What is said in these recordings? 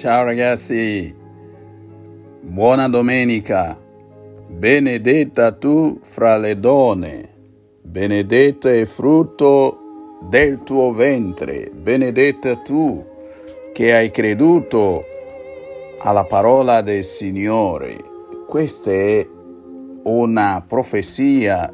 Ciao ragazzi, buona domenica, benedetta tu fra le donne, benedetta è frutto del tuo ventre, benedetta tu che hai creduto alla parola del Signore. Questa è una profezia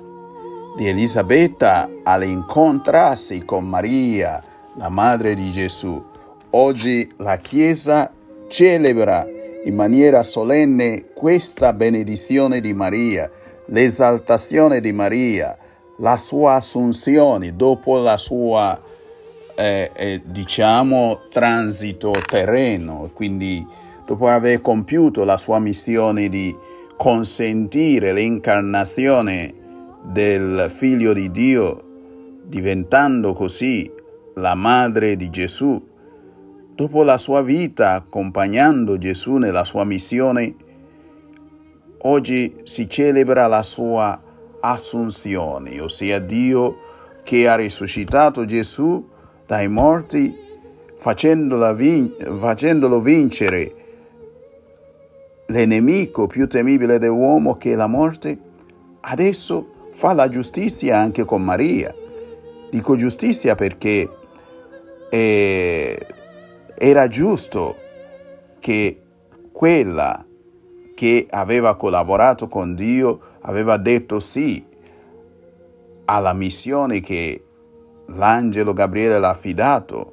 di Elisabetta all'incontrarsi con Maria, la madre di Gesù. Oggi la Chiesa celebra in maniera solenne questa benedizione di Maria, l'esaltazione di Maria, la sua assunzione dopo la sua, eh, eh, diciamo, transito terreno, quindi dopo aver compiuto la sua missione di consentire l'incarnazione del Figlio di Dio, diventando così la madre di Gesù, dopo la sua vita accompagnando Gesù nella sua missione, oggi si celebra la sua assunzione, ossia Dio che ha risuscitato Gesù dai morti vin- facendolo vincere l'enemico più temibile dell'uomo che è la morte, adesso fa la giustizia anche con Maria. Dico giustizia perché eh, era giusto che quella che aveva collaborato con Dio aveva detto sì alla missione che l'angelo Gabriele l'ha affidato,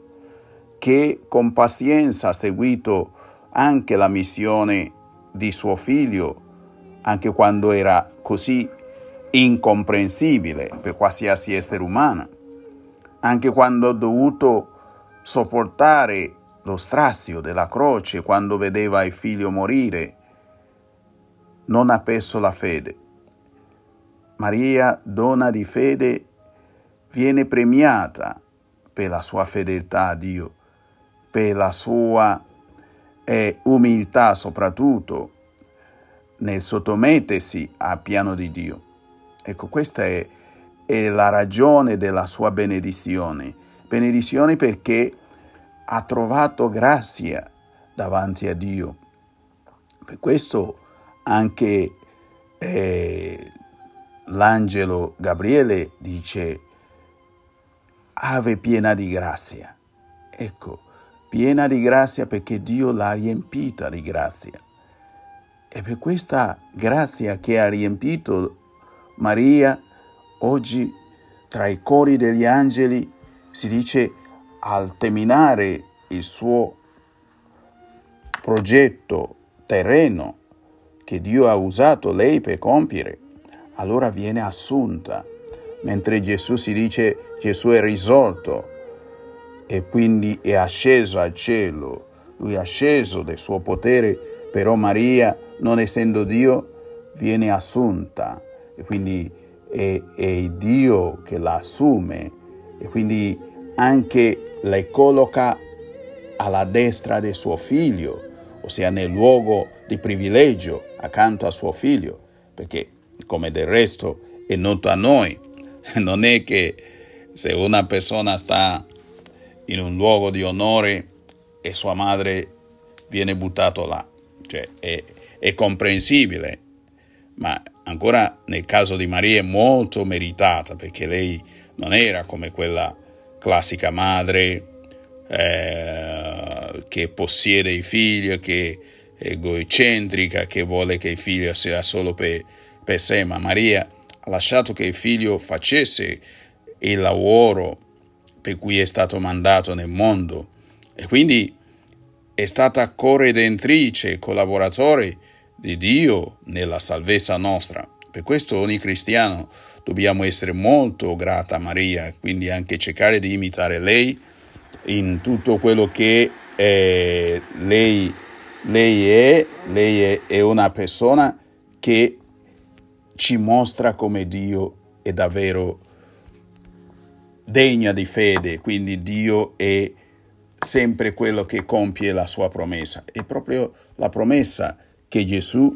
che con pazienza ha seguito anche la missione di suo figlio, anche quando era così incomprensibile per qualsiasi essere umano, anche quando ha dovuto sopportare lo strazio della croce quando vedeva il figlio morire, non ha perso la fede. Maria, donna di fede, viene premiata per la sua fedeltà a Dio, per la sua eh, umiltà soprattutto nel sottomettersi al piano di Dio. Ecco, questa è, è la ragione della sua benedizione. Benedizione perché ha trovato grazia davanti a Dio. Per questo anche eh, l'angelo Gabriele dice Ave piena di grazia. Ecco, piena di grazia perché Dio l'ha riempita di grazia. E per questa grazia che ha riempito Maria, oggi tra i cori degli angeli si dice al terminare il suo progetto terreno che Dio ha usato lei per compiere, allora viene assunta, mentre Gesù si dice Gesù è risorto e quindi è asceso al cielo, lui è asceso del suo potere, però Maria, non essendo Dio, viene assunta. E quindi è, è Dio che la assume. E quindi anche la colloca alla destra del suo figlio, ossia nel luogo di privilegio accanto a suo figlio, perché come del resto è noto a noi, non è che se una persona sta in un luogo di onore e sua madre viene buttato là, cioè è, è comprensibile, ma ancora nel caso di Maria è molto meritata perché lei non era come quella classica madre eh, che possiede i figli, che è egocentrica, che vuole che il figlio sia solo per, per sé, ma Maria ha lasciato che il figlio facesse il lavoro per cui è stato mandato nel mondo e quindi è stata corredentrice, collaboratore di Dio nella salvezza nostra. Per questo ogni cristiano dobbiamo essere molto grata a Maria, quindi anche cercare di imitare lei in tutto quello che eh, lei, lei, è. Lei è, è una persona che ci mostra come Dio è davvero degna di fede, quindi Dio è sempre quello che compie la sua promessa. È proprio la promessa che Gesù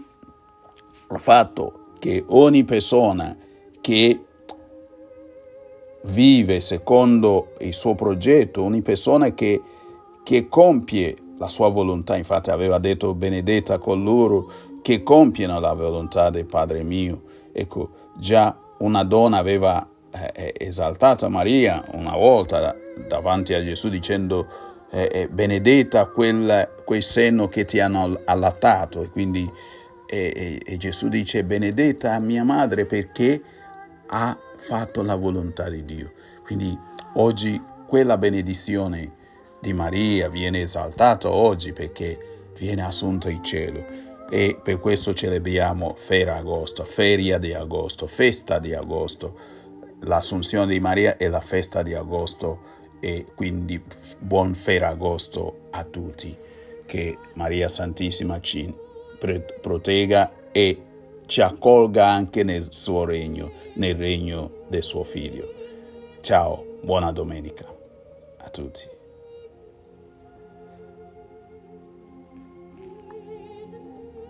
ha fatto che ogni persona che vive secondo il suo progetto, ogni persona che, che compie la sua volontà, infatti aveva detto benedetta coloro che compiono la volontà del Padre mio. Ecco, già una donna aveva eh, eh esaltato Maria una volta davanti a Gesù dicendo eh, eh, benedetta quel, quel seno che ti hanno allattato e quindi e, e, Gesù dice benedetta mia madre perché ha fatto la volontà di Dio. Quindi oggi quella benedizione di Maria viene esaltata oggi perché viene assunta in cielo e per questo celebriamo Ferragosto, feria di agosto, festa di agosto. L'assunzione di Maria è la festa di agosto e quindi buon Ferragosto a tutti. Che Maria Santissima ci protegga e ci accolga anche nel suo regno, nel regno del suo figlio. Ciao, buona domenica a tutti.